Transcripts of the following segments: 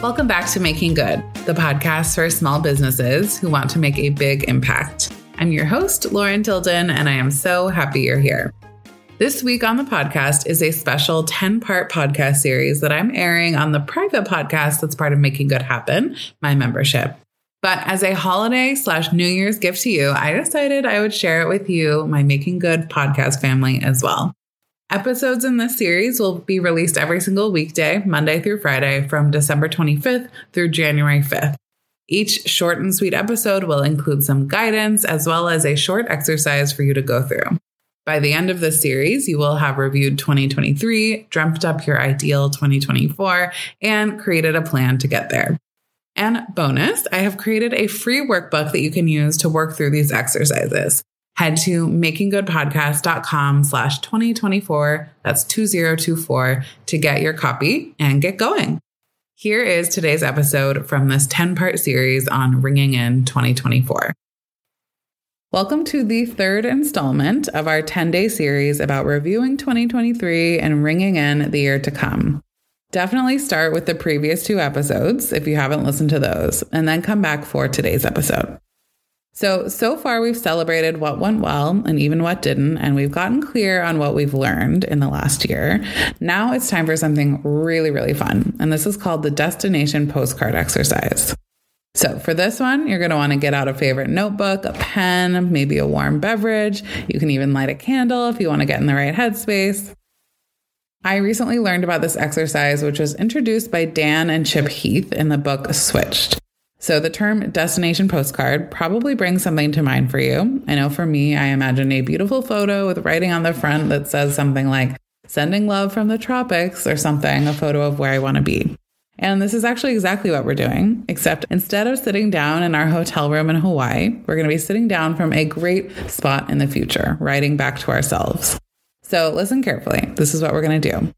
Welcome back to Making Good, the podcast for small businesses who want to make a big impact. I'm your host, Lauren Tilden, and I am so happy you're here. This week on the podcast is a special 10 part podcast series that I'm airing on the private podcast that's part of Making Good Happen, my membership. But as a holiday slash New Year's gift to you, I decided I would share it with you, my Making Good podcast family, as well. Episodes in this series will be released every single weekday, Monday through Friday, from December 25th through January 5th. Each short and sweet episode will include some guidance as well as a short exercise for you to go through. By the end of the series, you will have reviewed 2023, dreamt up your ideal 2024, and created a plan to get there. And bonus, I have created a free workbook that you can use to work through these exercises head to makinggoodpodcast.com slash 2024. That's 2024 to get your copy and get going. Here is today's episode from this 10 part series on ringing in 2024. Welcome to the third installment of our 10 day series about reviewing 2023 and ringing in the year to come. Definitely start with the previous two episodes if you haven't listened to those, and then come back for today's episode. So, so far we've celebrated what went well and even what didn't, and we've gotten clear on what we've learned in the last year. Now it's time for something really, really fun. And this is called the destination postcard exercise. So, for this one, you're going to want to get out a favorite notebook, a pen, maybe a warm beverage. You can even light a candle if you want to get in the right headspace. I recently learned about this exercise, which was introduced by Dan and Chip Heath in the book Switch. So the term destination postcard probably brings something to mind for you. I know for me, I imagine a beautiful photo with writing on the front that says something like sending love from the tropics or something, a photo of where I want to be. And this is actually exactly what we're doing, except instead of sitting down in our hotel room in Hawaii, we're going to be sitting down from a great spot in the future, writing back to ourselves. So listen carefully. This is what we're going to do.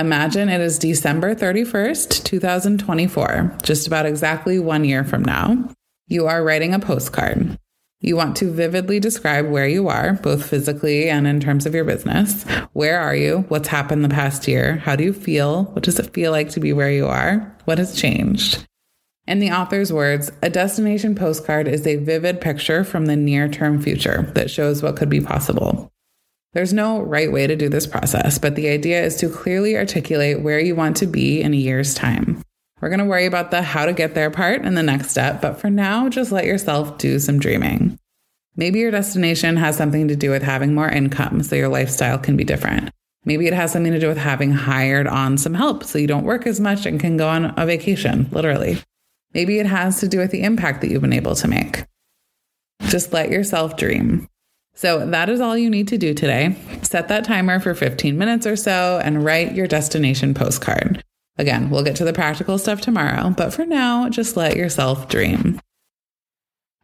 Imagine it is December 31st, 2024, just about exactly one year from now. You are writing a postcard. You want to vividly describe where you are, both physically and in terms of your business. Where are you? What's happened the past year? How do you feel? What does it feel like to be where you are? What has changed? In the author's words, a destination postcard is a vivid picture from the near term future that shows what could be possible. There's no right way to do this process, but the idea is to clearly articulate where you want to be in a year's time. We're going to worry about the how to get there part in the next step, but for now, just let yourself do some dreaming. Maybe your destination has something to do with having more income so your lifestyle can be different. Maybe it has something to do with having hired on some help so you don't work as much and can go on a vacation, literally. Maybe it has to do with the impact that you've been able to make. Just let yourself dream. So that is all you need to do today. Set that timer for 15 minutes or so and write your destination postcard. Again, we'll get to the practical stuff tomorrow, but for now, just let yourself dream.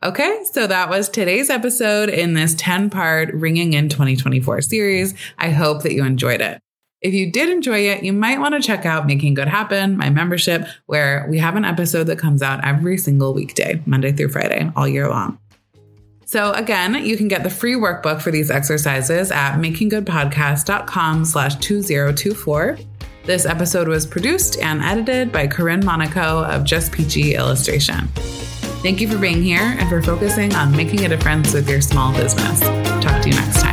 Okay, so that was today's episode in this 10 part Ringing in 2024 series. I hope that you enjoyed it. If you did enjoy it, you might want to check out Making Good Happen, my membership, where we have an episode that comes out every single weekday, Monday through Friday, all year long. So again, you can get the free workbook for these exercises at makinggoodpodcast.com slash 2024. This episode was produced and edited by Corinne Monaco of Just Peachy Illustration. Thank you for being here and for focusing on making a difference with your small business. Talk to you next time.